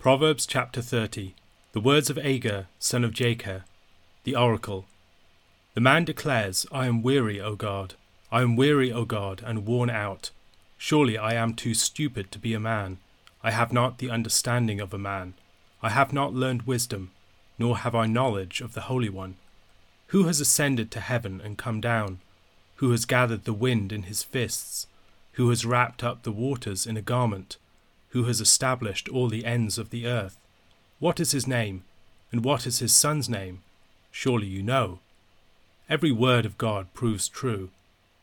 Proverbs chapter 30 The words of Agur, son of Jakeh, the oracle. The man declares, I am weary, O God. I am weary, O God, and worn out. Surely I am too stupid to be a man. I have not the understanding of a man. I have not learned wisdom, nor have I knowledge of the Holy One. Who has ascended to heaven and come down? Who has gathered the wind in his fists? Who has wrapped up the waters in a garment? Who has established all the ends of the earth. What is his name? And what is his son's name? Surely you know. Every word of God proves true.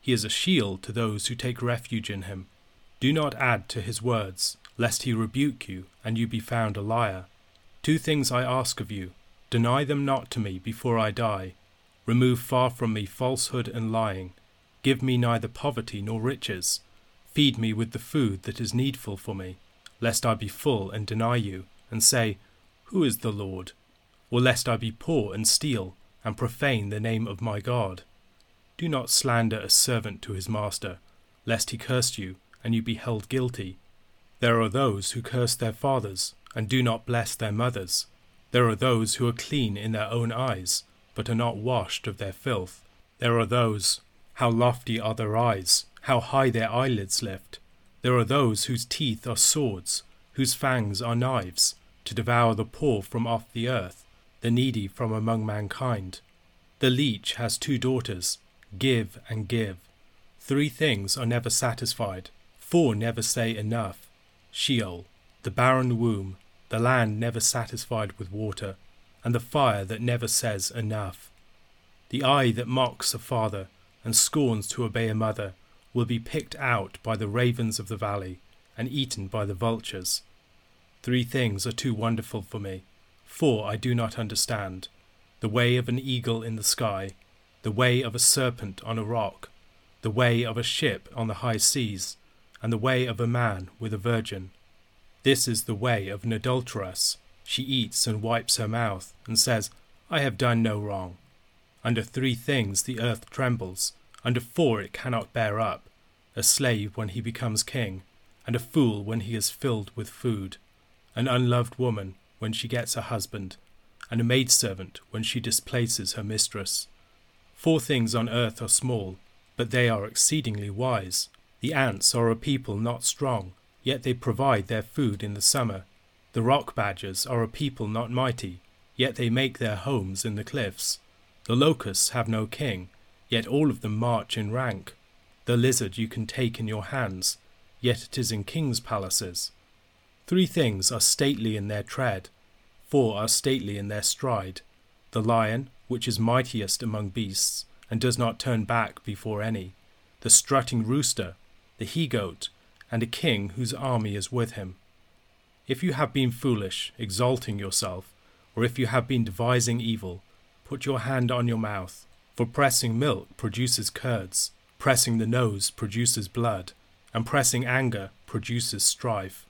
He is a shield to those who take refuge in him. Do not add to his words, lest he rebuke you, and you be found a liar. Two things I ask of you deny them not to me before I die. Remove far from me falsehood and lying. Give me neither poverty nor riches. Feed me with the food that is needful for me lest I be full and deny you, and say, Who is the Lord? Or lest I be poor and steal, and profane the name of my God. Do not slander a servant to his master, lest he curse you, and you be held guilty. There are those who curse their fathers, and do not bless their mothers. There are those who are clean in their own eyes, but are not washed of their filth. There are those, how lofty are their eyes, how high their eyelids lift there are those whose teeth are swords, whose fangs are knives, to devour the poor from off the earth, the needy from among mankind. The leech has two daughters, give and give. Three things are never satisfied, four never say enough. Sheol, the barren womb, the land never satisfied with water, and the fire that never says enough. The eye that mocks a father and scorns to obey a mother will be picked out by the ravens of the valley and eaten by the vultures. Three things are too wonderful for me, four I do not understand the way of an eagle in the sky, the way of a serpent on a rock, the way of a ship on the high seas, and the way of a man with a virgin. This is the way of an adulteress. She eats and wipes her mouth, and says, I have done no wrong. Under three things the earth trembles, under four it cannot bear up a slave when he becomes king, and a fool when he is filled with food, an unloved woman when she gets a husband, and a maidservant when she displaces her mistress. Four things on earth are small, but they are exceedingly wise. The ants are a people not strong, yet they provide their food in the summer. The rock badgers are a people not mighty, yet they make their homes in the cliffs. The locusts have no king, yet all of them march in rank. The lizard you can take in your hands, yet it is in kings' palaces. Three things are stately in their tread, four are stately in their stride the lion, which is mightiest among beasts, and does not turn back before any, the strutting rooster, the he goat, and a king whose army is with him. If you have been foolish, exalting yourself, or if you have been devising evil, put your hand on your mouth for pressing milk produces curds, pressing the nose produces blood, and pressing anger produces strife.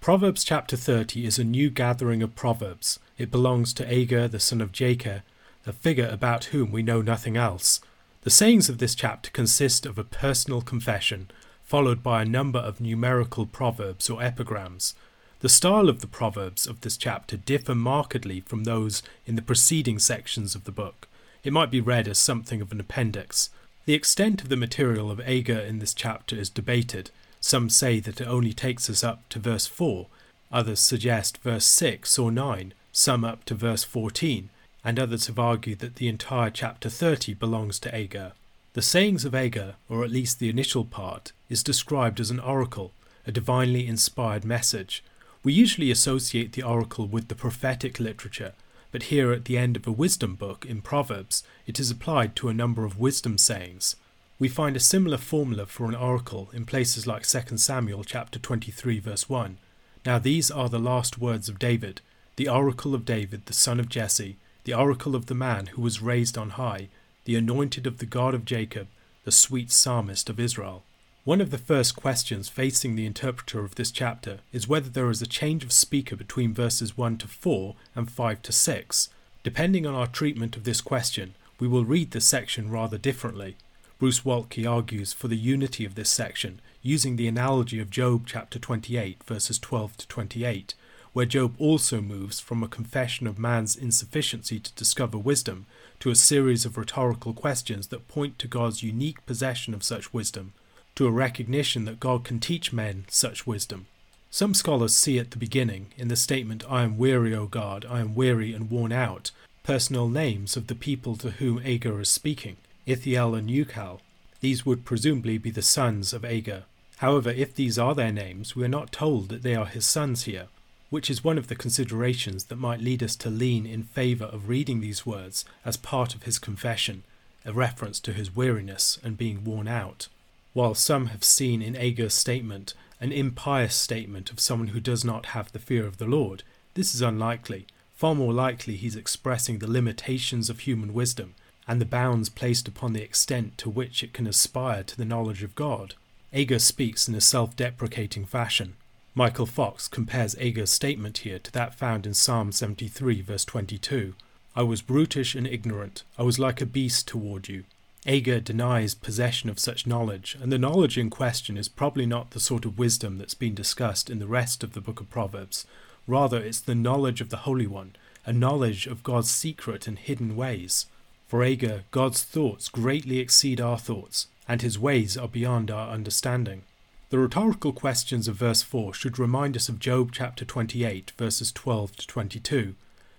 Proverbs chapter 30 is a new gathering of proverbs. It belongs to Agur the son of Jakeh, a figure about whom we know nothing else. The sayings of this chapter consist of a personal confession, followed by a number of numerical proverbs or epigrams. The style of the Proverbs of this chapter differ markedly from those in the preceding sections of the book. It might be read as something of an appendix. The extent of the material of Agur in this chapter is debated. Some say that it only takes us up to verse 4, others suggest verse 6 or 9, some up to verse 14, and others have argued that the entire chapter 30 belongs to Agur. The sayings of Agur, or at least the initial part, is described as an oracle, a divinely inspired message, we usually associate the oracle with the prophetic literature, but here at the end of a wisdom book in Proverbs, it is applied to a number of wisdom sayings. We find a similar formula for an oracle in places like 2 Samuel chapter 23 verse 1. Now these are the last words of David, the oracle of David the son of Jesse, the oracle of the man who was raised on high, the anointed of the God of Jacob, the sweet psalmist of Israel. One of the first questions facing the interpreter of this chapter is whether there is a change of speaker between verses 1 to 4 and 5 to 6. Depending on our treatment of this question, we will read this section rather differently. Bruce Waltke argues for the unity of this section, using the analogy of Job chapter 28, verses 12 to 28, where Job also moves from a confession of man's insufficiency to discover wisdom to a series of rhetorical questions that point to God's unique possession of such wisdom, to a recognition that God can teach men such wisdom. Some scholars see at the beginning, in the statement, I am weary, O God, I am weary and worn out, personal names of the people to whom Agur is speaking, Ithiel and Ucal. These would presumably be the sons of Agur. However, if these are their names, we are not told that they are his sons here, which is one of the considerations that might lead us to lean in favour of reading these words as part of his confession, a reference to his weariness and being worn out. While some have seen in Agur's statement an impious statement of someone who does not have the fear of the Lord, this is unlikely. Far more likely he's expressing the limitations of human wisdom and the bounds placed upon the extent to which it can aspire to the knowledge of God. Agur speaks in a self deprecating fashion. Michael Fox compares Agur's statement here to that found in Psalm 73, verse 22. I was brutish and ignorant. I was like a beast toward you. Agur denies possession of such knowledge, and the knowledge in question is probably not the sort of wisdom that's been discussed in the rest of the book of Proverbs. Rather, it's the knowledge of the Holy One, a knowledge of God's secret and hidden ways. For Agur, God's thoughts greatly exceed our thoughts, and his ways are beyond our understanding. The rhetorical questions of verse 4 should remind us of Job chapter 28, verses 12 to 22.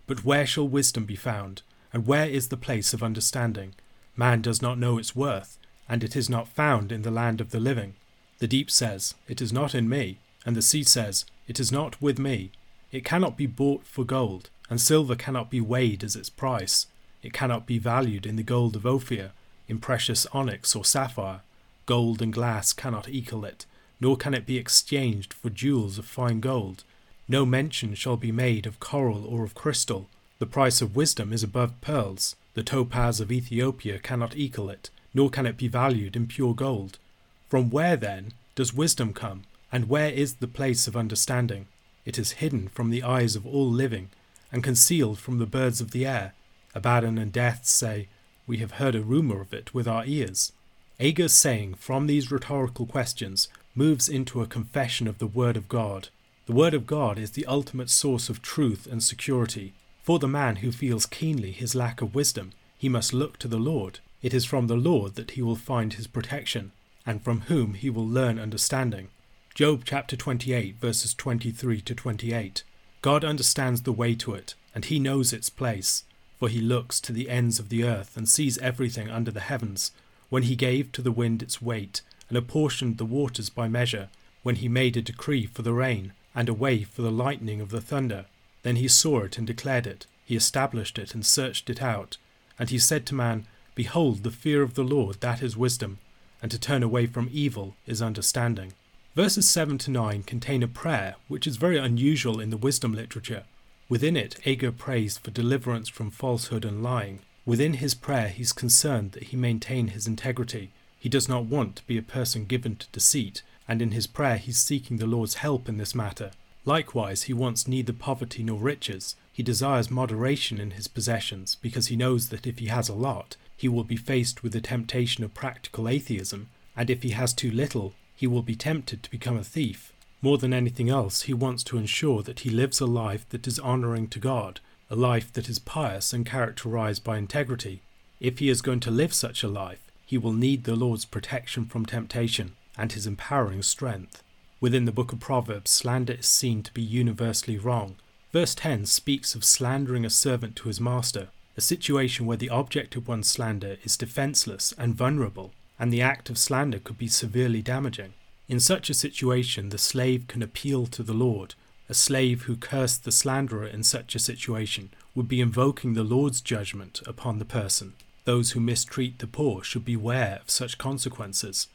But where shall wisdom be found? And where is the place of understanding? Man does not know its worth, and it is not found in the land of the living. The deep says, It is not in me, and the sea says, It is not with me. It cannot be bought for gold, and silver cannot be weighed as its price. It cannot be valued in the gold of Ophir, in precious onyx or sapphire. Gold and glass cannot equal it nor can it be exchanged for jewels of fine gold. No mention shall be made of coral or of crystal. The price of wisdom is above pearls. The topaz of Ethiopia cannot equal it, nor can it be valued in pure gold. From where, then, does wisdom come, and where is the place of understanding? It is hidden from the eyes of all living, and concealed from the birds of the air. Abaddon and Death say, We have heard a rumour of it with our ears. Agur's saying from these rhetorical questions moves into a confession of the Word of God. The Word of God is the ultimate source of truth and security. For the man who feels keenly his lack of wisdom, he must look to the Lord. It is from the Lord that he will find his protection, and from whom he will learn understanding. Job chapter 28, verses 23 to 28. God understands the way to it, and he knows its place, for he looks to the ends of the earth and sees everything under the heavens. When he gave to the wind its weight, and apportioned the waters by measure, when he made a decree for the rain, and a way for the lightning of the thunder. Then he saw it and declared it, he established it and searched it out. And he said to man, Behold, the fear of the Lord, that is wisdom, and to turn away from evil is understanding. Verses 7 to 9 contain a prayer which is very unusual in the wisdom literature. Within it, Agur prays for deliverance from falsehood and lying. Within his prayer, he's concerned that he maintain his integrity he does not want to be a person given to deceit, and in his prayer he's seeking the Lord's help in this matter. Likewise, he wants neither poverty nor riches. He desires moderation in his possessions, because he knows that if he has a lot, he will be faced with the temptation of practical atheism, and if he has too little, he will be tempted to become a thief. More than anything else, he wants to ensure that he lives a life that is honouring to God, a life that is pious and characterized by integrity. If he is going to live such a life, he will need the Lord's protection from temptation and his empowering strength. Within the book of Proverbs, slander is seen to be universally wrong. Verse 10 speaks of slandering a servant to his master, a situation where the object of one's slander is defenseless and vulnerable, and the act of slander could be severely damaging. In such a situation, the slave can appeal to the Lord. A slave who cursed the slanderer in such a situation would be invoking the Lord's judgment upon the person. Those who mistreat the poor should beware of such consequences.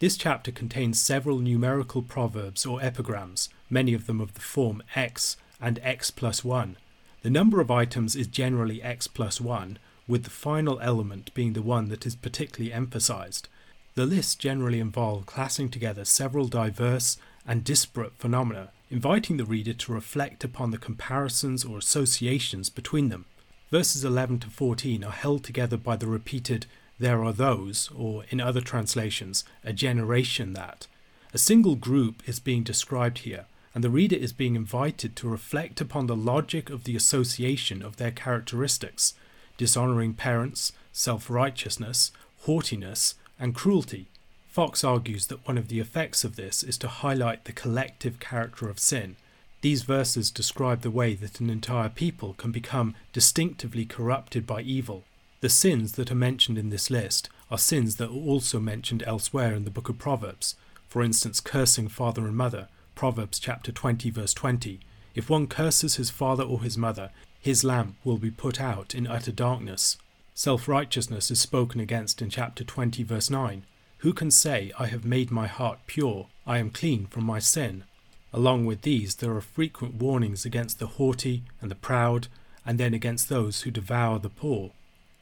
This chapter contains several numerical proverbs or epigrams, many of them of the form x and x plus 1. The number of items is generally x plus 1, with the final element being the one that is particularly emphasized. The lists generally involve classing together several diverse and disparate phenomena, inviting the reader to reflect upon the comparisons or associations between them. Verses 11 to 14 are held together by the repeated there are those, or in other translations, a generation that. A single group is being described here, and the reader is being invited to reflect upon the logic of the association of their characteristics dishonoring parents, self righteousness, haughtiness, and cruelty. Fox argues that one of the effects of this is to highlight the collective character of sin. These verses describe the way that an entire people can become distinctively corrupted by evil. The sins that are mentioned in this list are sins that are also mentioned elsewhere in the book of Proverbs. For instance, cursing father and mother, Proverbs chapter 20 verse 20. If one curses his father or his mother, his lamp will be put out in utter darkness. Self righteousness is spoken against in chapter 20, verse 9. Who can say, I have made my heart pure, I am clean from my sin? Along with these, there are frequent warnings against the haughty and the proud, and then against those who devour the poor.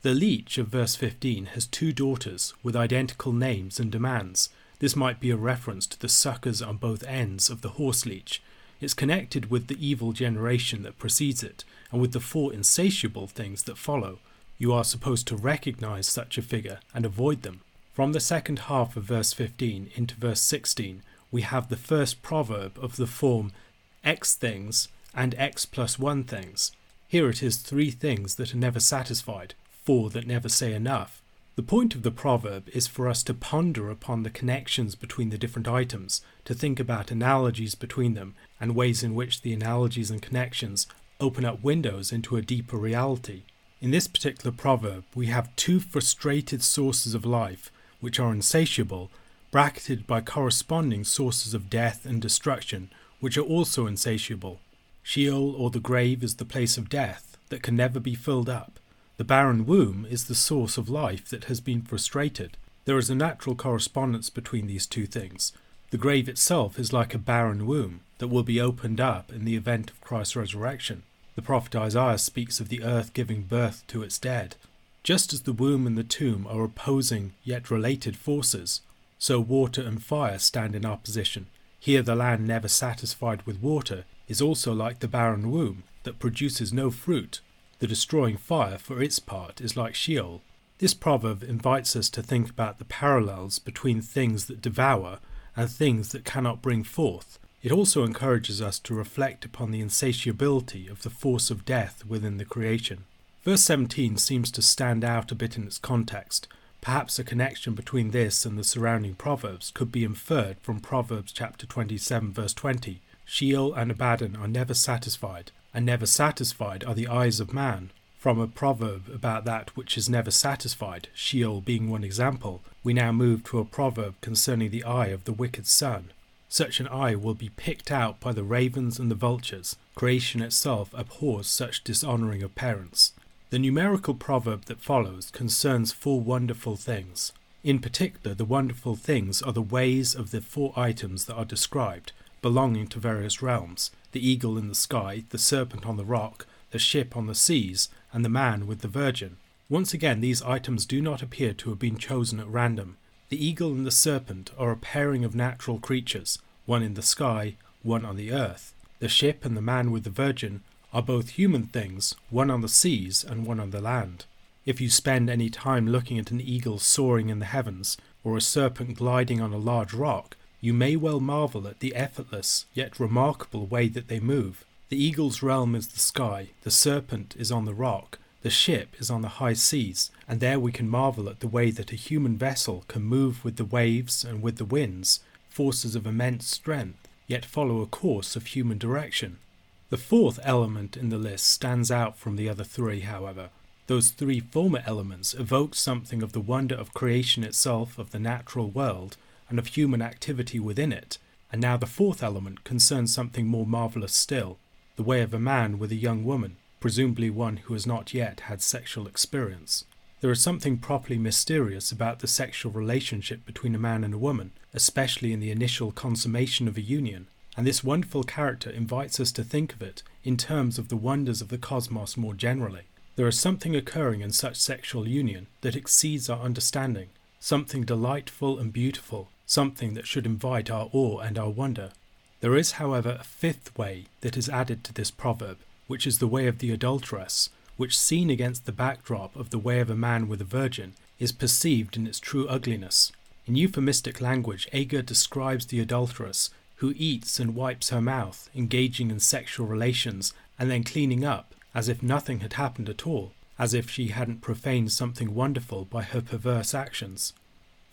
The leech of verse 15 has two daughters with identical names and demands. This might be a reference to the suckers on both ends of the horse leech. It's connected with the evil generation that precedes it, and with the four insatiable things that follow. You are supposed to recognize such a figure and avoid them. From the second half of verse 15 into verse 16, we have the first proverb of the form X things and X plus one things. Here it is three things that are never satisfied, four that never say enough. The point of the proverb is for us to ponder upon the connections between the different items, to think about analogies between them, and ways in which the analogies and connections open up windows into a deeper reality. In this particular proverb, we have two frustrated sources of life, which are insatiable, bracketed by corresponding sources of death and destruction, which are also insatiable. Sheol or the grave is the place of death that can never be filled up. The barren womb is the source of life that has been frustrated. There is a natural correspondence between these two things. The grave itself is like a barren womb that will be opened up in the event of Christ's resurrection. The prophet Isaiah speaks of the earth giving birth to its dead. Just as the womb and the tomb are opposing yet related forces, so water and fire stand in opposition. Here, the land never satisfied with water is also like the barren womb that produces no fruit. The destroying fire, for its part, is like Sheol. This proverb invites us to think about the parallels between things that devour and things that cannot bring forth. It also encourages us to reflect upon the insatiability of the force of death within the creation. Verse 17 seems to stand out a bit in its context. Perhaps a connection between this and the surrounding proverbs could be inferred from Proverbs chapter 27 verse 20. Sheol and Abaddon are never satisfied, and never satisfied are the eyes of man. From a proverb about that which is never satisfied, Sheol being one example, we now move to a proverb concerning the eye of the wicked son. Such an eye will be picked out by the ravens and the vultures. Creation itself abhors such dishonouring of parents. The numerical proverb that follows concerns four wonderful things. In particular, the wonderful things are the ways of the four items that are described, belonging to various realms the eagle in the sky, the serpent on the rock, the ship on the seas, and the man with the virgin. Once again, these items do not appear to have been chosen at random. The eagle and the serpent are a pairing of natural creatures, one in the sky, one on the earth. The ship and the man with the virgin are both human things, one on the seas and one on the land. If you spend any time looking at an eagle soaring in the heavens, or a serpent gliding on a large rock, you may well marvel at the effortless yet remarkable way that they move. The eagle's realm is the sky, the serpent is on the rock, the ship is on the high seas, and there we can marvel at the way that a human vessel can move with the waves and with the winds, forces of immense strength, yet follow a course of human direction. The fourth element in the list stands out from the other three, however. Those three former elements evoke something of the wonder of creation itself, of the natural world, and of human activity within it, and now the fourth element concerns something more marvellous still the way of a man with a young woman presumably one who has not yet had sexual experience. There is something properly mysterious about the sexual relationship between a man and a woman, especially in the initial consummation of a union, and this wonderful character invites us to think of it in terms of the wonders of the cosmos more generally. There is something occurring in such sexual union that exceeds our understanding, something delightful and beautiful, something that should invite our awe and our wonder. There is, however, a fifth way that is added to this proverb, which is the way of the adulteress, which, seen against the backdrop of the way of a man with a virgin, is perceived in its true ugliness. In euphemistic language, Agur describes the adulteress who eats and wipes her mouth, engaging in sexual relations, and then cleaning up as if nothing had happened at all, as if she hadn't profaned something wonderful by her perverse actions.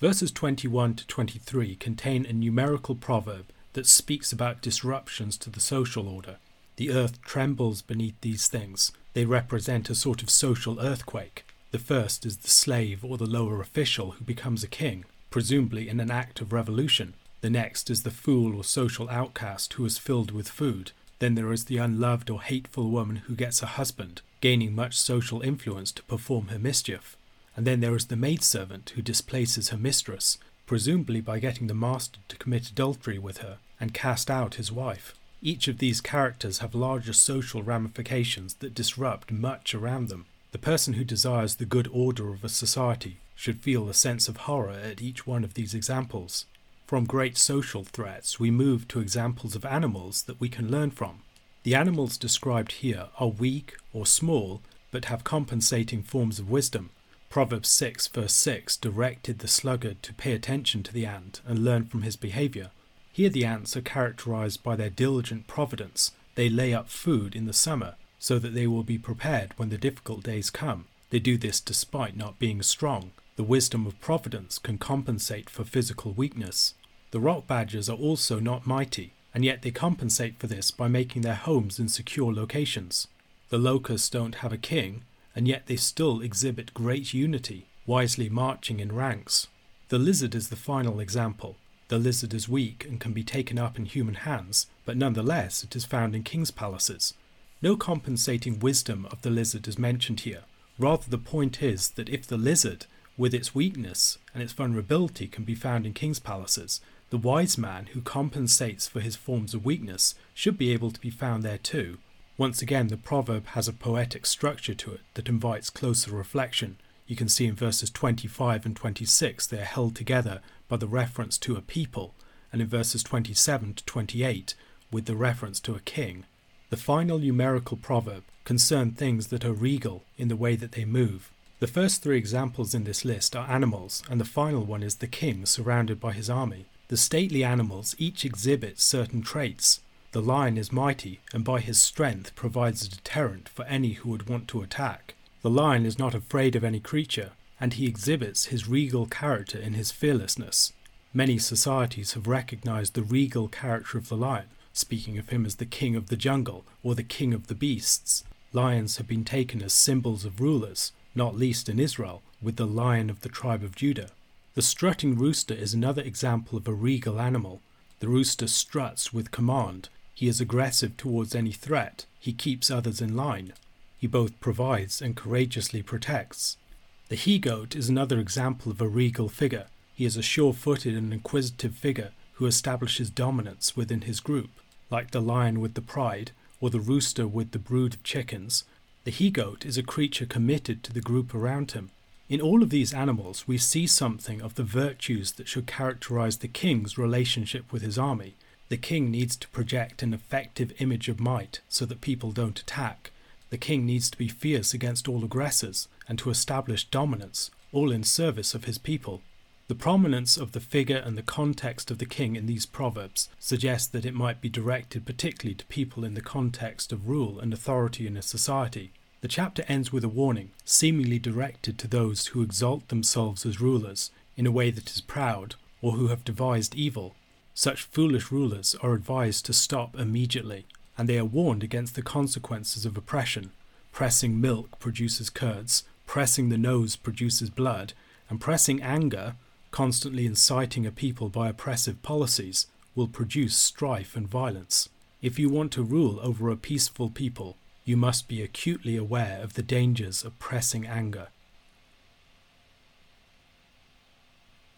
Verses 21 to 23 contain a numerical proverb that speaks about disruptions to the social order. The earth trembles beneath these things. They represent a sort of social earthquake. The first is the slave or the lower official who becomes a king, presumably in an act of revolution. The next is the fool or social outcast who is filled with food. Then there is the unloved or hateful woman who gets a husband, gaining much social influence to perform her mischief. And then there is the maidservant who displaces her mistress, presumably by getting the master to commit adultery with her and cast out his wife. Each of these characters have larger social ramifications that disrupt much around them. The person who desires the good order of a society should feel a sense of horror at each one of these examples. From great social threats, we move to examples of animals that we can learn from. The animals described here are weak or small, but have compensating forms of wisdom. Proverbs 6, verse 6 directed the sluggard to pay attention to the ant and learn from his behavior. Here, the ants are characterized by their diligent providence. They lay up food in the summer so that they will be prepared when the difficult days come. They do this despite not being strong. The wisdom of providence can compensate for physical weakness. The rock badgers are also not mighty, and yet they compensate for this by making their homes in secure locations. The locusts don't have a king, and yet they still exhibit great unity, wisely marching in ranks. The lizard is the final example. The lizard is weak and can be taken up in human hands, but nonetheless it is found in kings' palaces. No compensating wisdom of the lizard is mentioned here. Rather, the point is that if the lizard, with its weakness and its vulnerability, can be found in kings' palaces, the wise man who compensates for his forms of weakness should be able to be found there too, once again, the proverb has a poetic structure to it that invites closer reflection. You can see in verses 25 and 26 they are held together by the reference to a people, and in verses 27 to 28 with the reference to a king. The final numerical proverb concern things that are regal in the way that they move. The first three examples in this list are animals, and the final one is the king surrounded by his army. The stately animals each exhibit certain traits, the lion is mighty, and by his strength provides a deterrent for any who would want to attack. The lion is not afraid of any creature, and he exhibits his regal character in his fearlessness. Many societies have recognized the regal character of the lion, speaking of him as the king of the jungle or the king of the beasts. Lions have been taken as symbols of rulers, not least in Israel, with the lion of the tribe of Judah. The strutting rooster is another example of a regal animal. The rooster struts with command, he is aggressive towards any threat. He keeps others in line. He both provides and courageously protects. The he goat is another example of a regal figure. He is a sure footed and inquisitive figure who establishes dominance within his group. Like the lion with the pride, or the rooster with the brood of chickens, the he goat is a creature committed to the group around him. In all of these animals, we see something of the virtues that should characterize the king's relationship with his army. The king needs to project an effective image of might so that people don't attack. The king needs to be fierce against all aggressors and to establish dominance, all in service of his people. The prominence of the figure and the context of the king in these proverbs suggest that it might be directed particularly to people in the context of rule and authority in a society. The chapter ends with a warning, seemingly directed to those who exalt themselves as rulers in a way that is proud or who have devised evil such foolish rulers are advised to stop immediately, and they are warned against the consequences of oppression. Pressing milk produces curds, pressing the nose produces blood, and pressing anger, constantly inciting a people by oppressive policies, will produce strife and violence. If you want to rule over a peaceful people, you must be acutely aware of the dangers of pressing anger.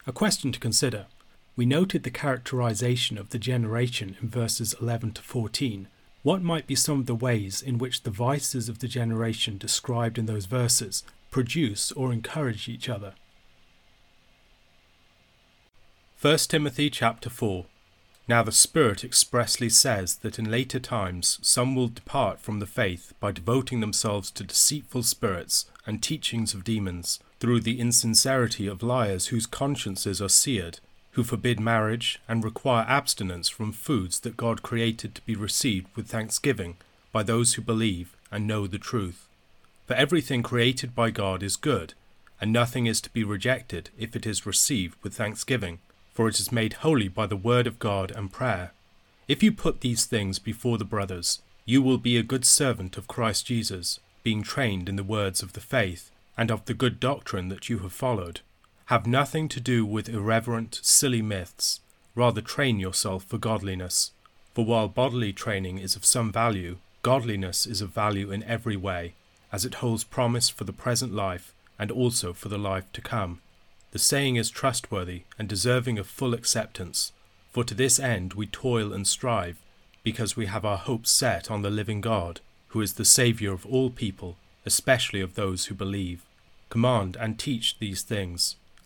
A question to consider we noted the characterization of the generation in verses 11 to 14. What might be some of the ways in which the vices of the generation described in those verses produce or encourage each other? 1 Timothy chapter 4 Now the Spirit expressly says that in later times some will depart from the faith by devoting themselves to deceitful spirits and teachings of demons through the insincerity of liars whose consciences are seared, who forbid marriage and require abstinence from foods that God created to be received with thanksgiving by those who believe and know the truth. For everything created by God is good, and nothing is to be rejected if it is received with thanksgiving, for it is made holy by the word of God and prayer. If you put these things before the brothers, you will be a good servant of Christ Jesus, being trained in the words of the faith and of the good doctrine that you have followed. Have nothing to do with irreverent, silly myths. Rather train yourself for godliness. For while bodily training is of some value, godliness is of value in every way, as it holds promise for the present life and also for the life to come. The saying is trustworthy and deserving of full acceptance, for to this end we toil and strive, because we have our hopes set on the living God, who is the Saviour of all people, especially of those who believe. Command and teach these things.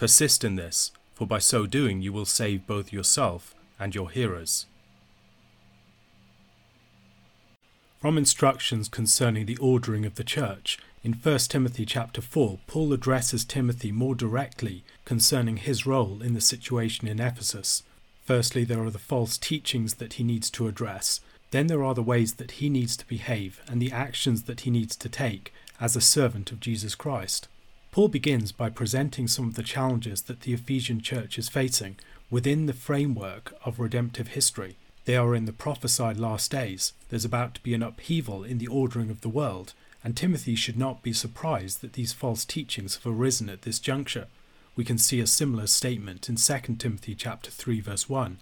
Persist in this, for by so doing you will save both yourself and your hearers. From instructions concerning the ordering of the church, in 1 Timothy chapter 4, Paul addresses Timothy more directly concerning his role in the situation in Ephesus. Firstly, there are the false teachings that he needs to address. Then there are the ways that he needs to behave and the actions that he needs to take as a servant of Jesus Christ. Paul begins by presenting some of the challenges that the Ephesian church is facing within the framework of redemptive history. They are in the prophesied last days. There's about to be an upheaval in the ordering of the world, and Timothy should not be surprised that these false teachings have arisen at this juncture. We can see a similar statement in 2 Timothy chapter 3 verse 1.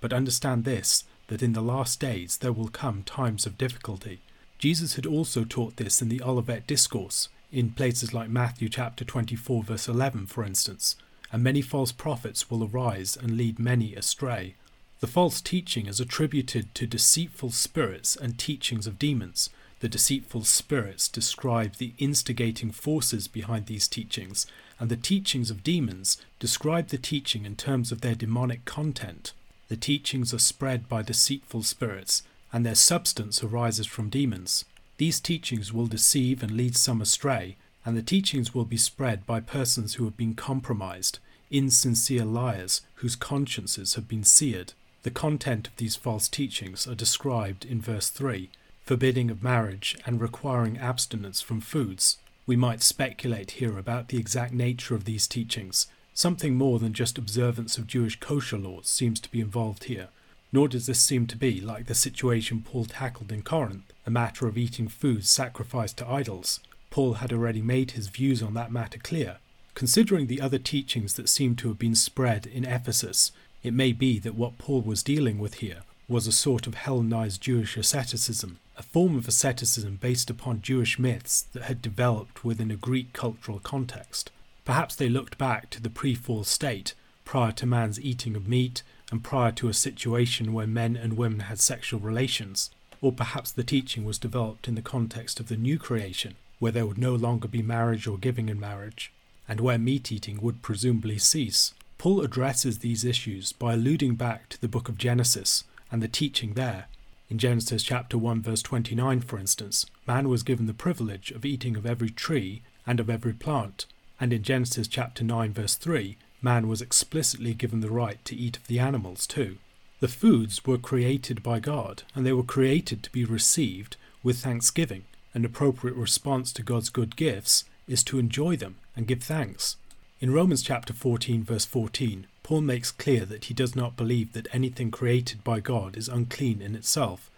But understand this that in the last days there will come times of difficulty. Jesus had also taught this in the Olivet Discourse, in places like Matthew chapter 24 verse 11 for instance, and many false prophets will arise and lead many astray. The false teaching is attributed to deceitful spirits and teachings of demons. The deceitful spirits describe the instigating forces behind these teachings, and the teachings of demons describe the teaching in terms of their demonic content. The teachings are spread by deceitful spirits, and their substance arises from demons. These teachings will deceive and lead some astray, and the teachings will be spread by persons who have been compromised, insincere liars whose consciences have been seared. The content of these false teachings are described in verse 3 forbidding of marriage and requiring abstinence from foods. We might speculate here about the exact nature of these teachings. Something more than just observance of Jewish kosher laws seems to be involved here nor does this seem to be, like the situation Paul tackled in Corinth, a matter of eating foods sacrificed to idols. Paul had already made his views on that matter clear. Considering the other teachings that seem to have been spread in Ephesus, it may be that what Paul was dealing with here was a sort of Hellenized Jewish asceticism, a form of asceticism based upon Jewish myths that had developed within a Greek cultural context. Perhaps they looked back to the pre fall state, prior to man's eating of meat and prior to a situation where men and women had sexual relations, or perhaps the teaching was developed in the context of the new creation, where there would no longer be marriage or giving in marriage, and where meat eating would presumably cease. Paul addresses these issues by alluding back to the book of Genesis and the teaching there. In Genesis chapter 1 verse 29 for instance, man was given the privilege of eating of every tree and of every plant, and in Genesis chapter 9 verse 3, man was explicitly given the right to eat of the animals too. The foods were created by God, and they were created to be received with thanksgiving. An appropriate response to God's good gifts is to enjoy them and give thanks. In Romans chapter 14 verse 14, Paul makes clear that he does not believe that anything created by God is unclean in itself.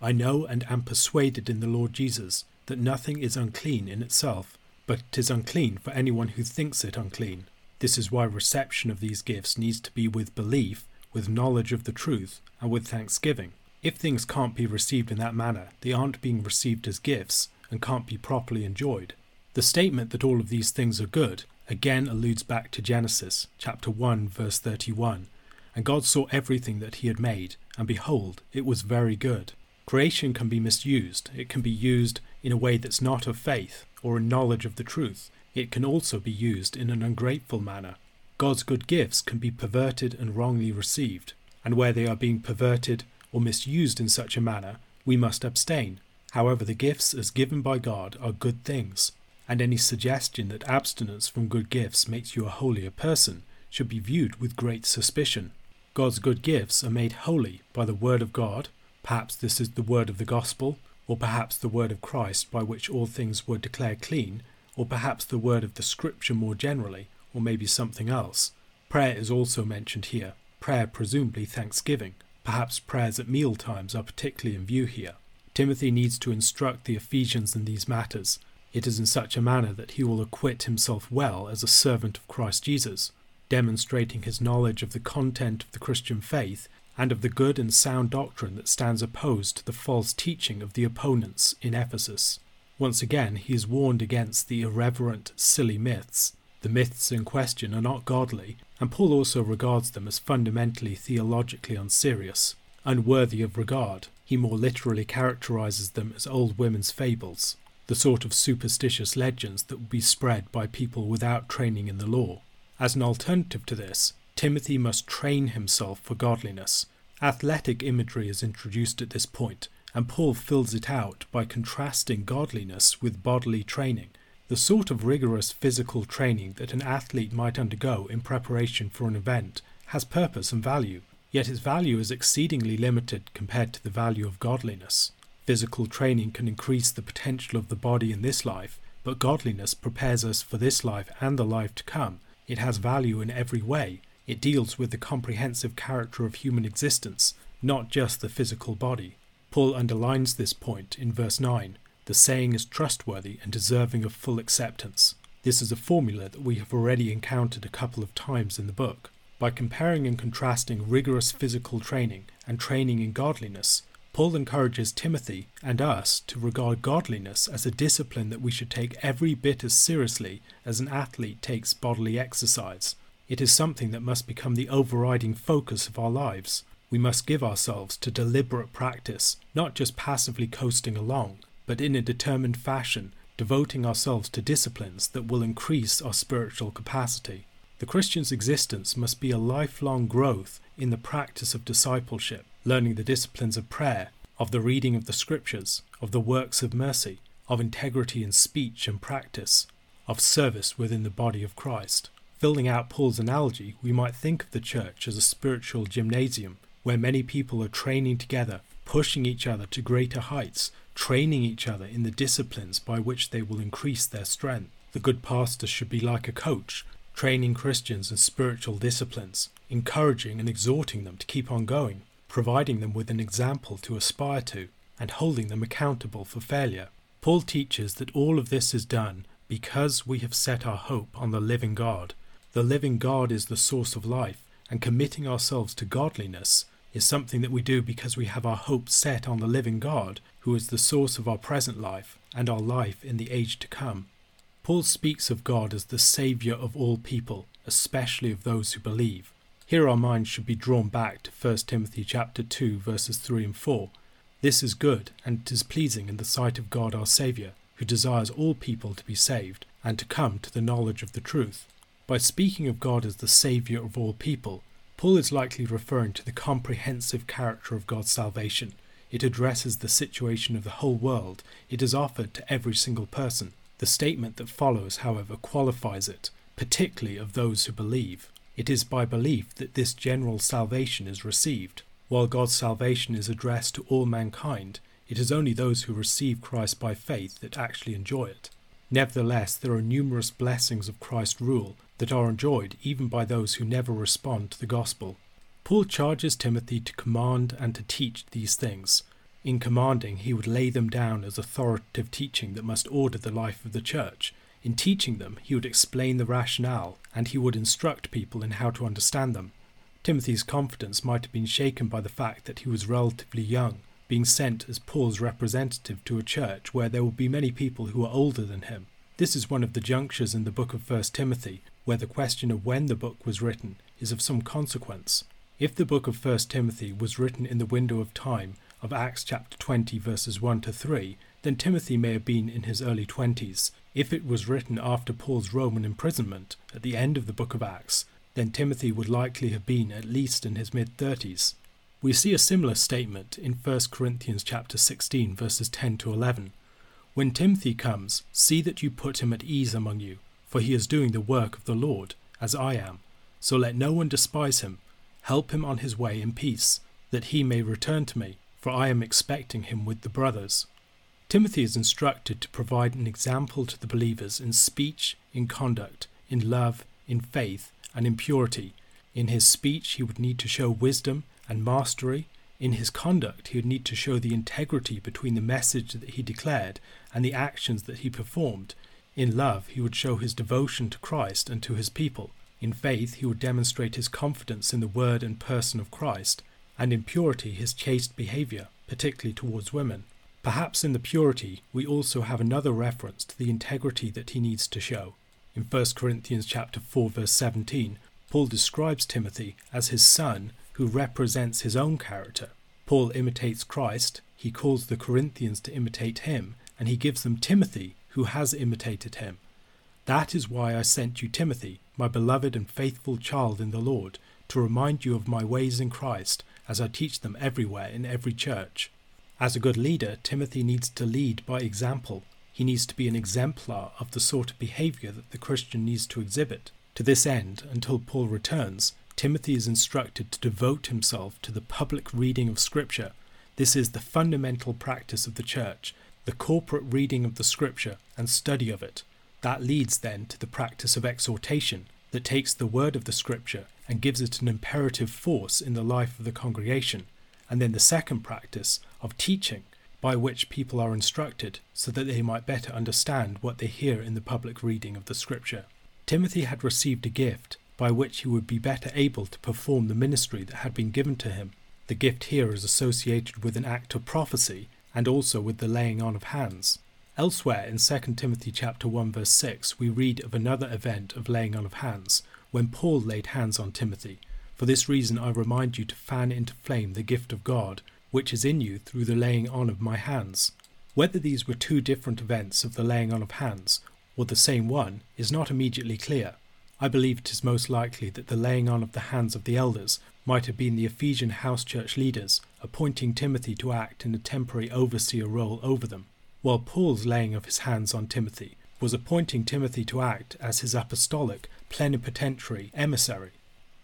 I know and am persuaded in the Lord Jesus that nothing is unclean in itself, but it is unclean for anyone who thinks it unclean. This is why reception of these gifts needs to be with belief, with knowledge of the truth, and with thanksgiving. If things can't be received in that manner, they aren't being received as gifts and can't be properly enjoyed. The statement that all of these things are good again alludes back to Genesis chapter 1 verse 31. And God saw everything that he had made, and behold, it was very good. Creation can be misused. It can be used in a way that's not of faith or in knowledge of the truth. It can also be used in an ungrateful manner. God's good gifts can be perverted and wrongly received, and where they are being perverted or misused in such a manner, we must abstain. However, the gifts as given by God are good things, and any suggestion that abstinence from good gifts makes you a holier person should be viewed with great suspicion. God's good gifts are made holy by the Word of God, perhaps this is the Word of the Gospel, or perhaps the Word of Christ by which all things were declared clean, or perhaps the Word of the Scripture more generally, or maybe something else. Prayer is also mentioned here, prayer presumably thanksgiving. Perhaps prayers at meal times are particularly in view here. Timothy needs to instruct the Ephesians in these matters. It is in such a manner that he will acquit himself well as a servant of Christ Jesus, demonstrating his knowledge of the content of the Christian faith and of the good and sound doctrine that stands opposed to the false teaching of the opponents in Ephesus. Once again, he is warned against the irreverent, silly myths. The myths in question are not godly, and Paul also regards them as fundamentally theologically unserious, unworthy of regard. He more literally characterizes them as old women's fables, the sort of superstitious legends that would be spread by people without training in the law. As an alternative to this, Timothy must train himself for godliness. Athletic imagery is introduced at this point, and Paul fills it out by contrasting godliness with bodily training, the sort of rigorous physical training that an athlete might undergo in preparation for an event has purpose and value, yet its value is exceedingly limited compared to the value of godliness. Physical training can increase the potential of the body in this life, but godliness prepares us for this life and the life to come. It has value in every way. It deals with the comprehensive character of human existence, not just the physical body. Paul underlines this point in verse 9 the saying is trustworthy and deserving of full acceptance. This is a formula that we have already encountered a couple of times in the book. By comparing and contrasting rigorous physical training and training in godliness, Paul encourages Timothy and us to regard godliness as a discipline that we should take every bit as seriously as an athlete takes bodily exercise. It is something that must become the overriding focus of our lives. We must give ourselves to deliberate practice, not just passively coasting along but in a determined fashion, devoting ourselves to disciplines that will increase our spiritual capacity. The Christian's existence must be a lifelong growth in the practice of discipleship, learning the disciplines of prayer, of the reading of the scriptures, of the works of mercy, of integrity in speech and practice, of service within the body of Christ. Filling out Paul's analogy, we might think of the church as a spiritual gymnasium where many people are training together, pushing each other to greater heights training each other in the disciplines by which they will increase their strength. The good pastor should be like a coach, training Christians in spiritual disciplines, encouraging and exhorting them to keep on going, providing them with an example to aspire to, and holding them accountable for failure. Paul teaches that all of this is done because we have set our hope on the living God. The living God is the source of life, and committing ourselves to godliness is something that we do because we have our hope set on the living God, who is the source of our present life and our life in the age to come. Paul speaks of God as the Saviour of all people, especially of those who believe. Here our minds should be drawn back to 1 Timothy chapter 2 verses 3 and 4. This is good and it is pleasing in the sight of God our Saviour, who desires all people to be saved and to come to the knowledge of the truth. By speaking of God as the Saviour of all people, Paul is likely referring to the comprehensive character of God's salvation. It addresses the situation of the whole world. It is offered to every single person. The statement that follows, however, qualifies it, particularly of those who believe. It is by belief that this general salvation is received. While God's salvation is addressed to all mankind, it is only those who receive Christ by faith that actually enjoy it. Nevertheless, there are numerous blessings of Christ's rule that are enjoyed even by those who never respond to the gospel. Paul charges Timothy to command and to teach these things. In commanding, he would lay them down as authoritative teaching that must order the life of the church. In teaching them, he would explain the rationale and he would instruct people in how to understand them. Timothy's confidence might have been shaken by the fact that he was relatively young, being sent as Paul's representative to a church where there would be many people who were older than him. This is one of the junctures in the book of 1 Timothy where the question of when the book was written is of some consequence. If the book of 1 Timothy was written in the window of time of Acts chapter 20 verses 1 to 3, then Timothy may have been in his early 20s. If it was written after Paul's Roman imprisonment at the end of the book of Acts, then Timothy would likely have been at least in his mid 30s. We see a similar statement in 1 Corinthians chapter 16 verses 10 to 11. When Timothy comes, see that you put him at ease among you, for he is doing the work of the Lord, as I am. So let no one despise him. Help him on his way in peace, that he may return to me, for I am expecting him with the brothers. Timothy is instructed to provide an example to the believers in speech, in conduct, in love, in faith, and in purity. In his speech, he would need to show wisdom and mastery. In his conduct, he would need to show the integrity between the message that he declared and the actions that he performed. In love, he would show his devotion to Christ and to his people. In faith, he would demonstrate his confidence in the word and person of Christ, and in purity, his chaste behavior, particularly towards women. Perhaps in the purity, we also have another reference to the integrity that he needs to show. In 1 Corinthians chapter 4 verse 17, Paul describes Timothy as his son who represents his own character. Paul imitates Christ, he calls the Corinthians to imitate him, and he gives them Timothy who has imitated him. That is why I sent you Timothy, my beloved and faithful child in the Lord, to remind you of my ways in Christ, as I teach them everywhere in every church. As a good leader, Timothy needs to lead by example. He needs to be an exemplar of the sort of behavior that the Christian needs to exhibit. To this end, until Paul returns, Timothy is instructed to devote himself to the public reading of Scripture. This is the fundamental practice of the church, the corporate reading of the Scripture and study of it. That leads then to the practice of exhortation, that takes the word of the Scripture and gives it an imperative force in the life of the congregation, and then the second practice of teaching, by which people are instructed so that they might better understand what they hear in the public reading of the Scripture. Timothy had received a gift by which he would be better able to perform the ministry that had been given to him. The gift here is associated with an act of prophecy and also with the laying on of hands. Elsewhere in 2 Timothy chapter 1 verse 6 we read of another event of laying on of hands when Paul laid hands on Timothy. For this reason I remind you to fan into flame the gift of God which is in you through the laying on of my hands. Whether these were two different events of the laying on of hands or the same one is not immediately clear. I believe it is most likely that the laying on of the hands of the elders might have been the Ephesian house church leaders appointing Timothy to act in a temporary overseer role over them, while Paul's laying of his hands on Timothy was appointing Timothy to act as his apostolic, plenipotentiary emissary.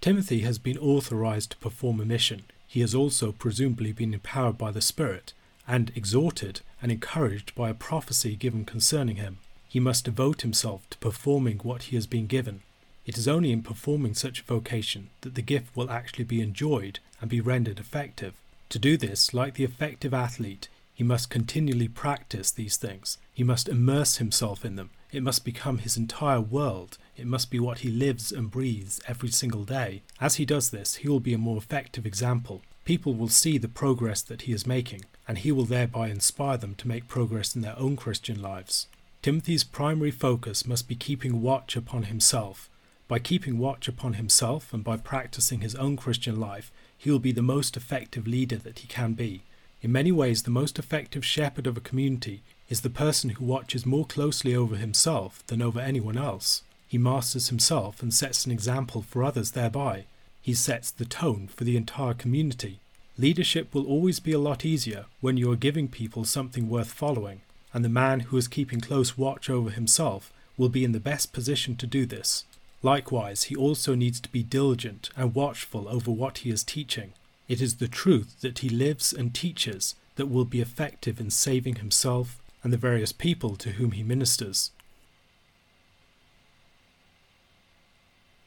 Timothy has been authorized to perform a mission. He has also presumably been empowered by the Spirit and exhorted and encouraged by a prophecy given concerning him. He must devote himself to performing what he has been given. It is only in performing such a vocation that the gift will actually be enjoyed and be rendered effective. To do this, like the effective athlete, he must continually practice these things. He must immerse himself in them. It must become his entire world. It must be what he lives and breathes every single day. As he does this, he will be a more effective example. People will see the progress that he is making, and he will thereby inspire them to make progress in their own Christian lives. Timothy's primary focus must be keeping watch upon himself by keeping watch upon himself and by practicing his own Christian life, he will be the most effective leader that he can be. In many ways, the most effective shepherd of a community is the person who watches more closely over himself than over anyone else. He masters himself and sets an example for others thereby. He sets the tone for the entire community. Leadership will always be a lot easier when you are giving people something worth following, and the man who is keeping close watch over himself will be in the best position to do this. Likewise, he also needs to be diligent and watchful over what he is teaching. It is the truth that he lives and teaches that will be effective in saving himself and the various people to whom he ministers.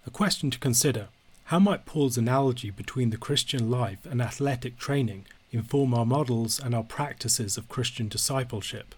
A question to consider How might Paul's analogy between the Christian life and athletic training inform our models and our practices of Christian discipleship?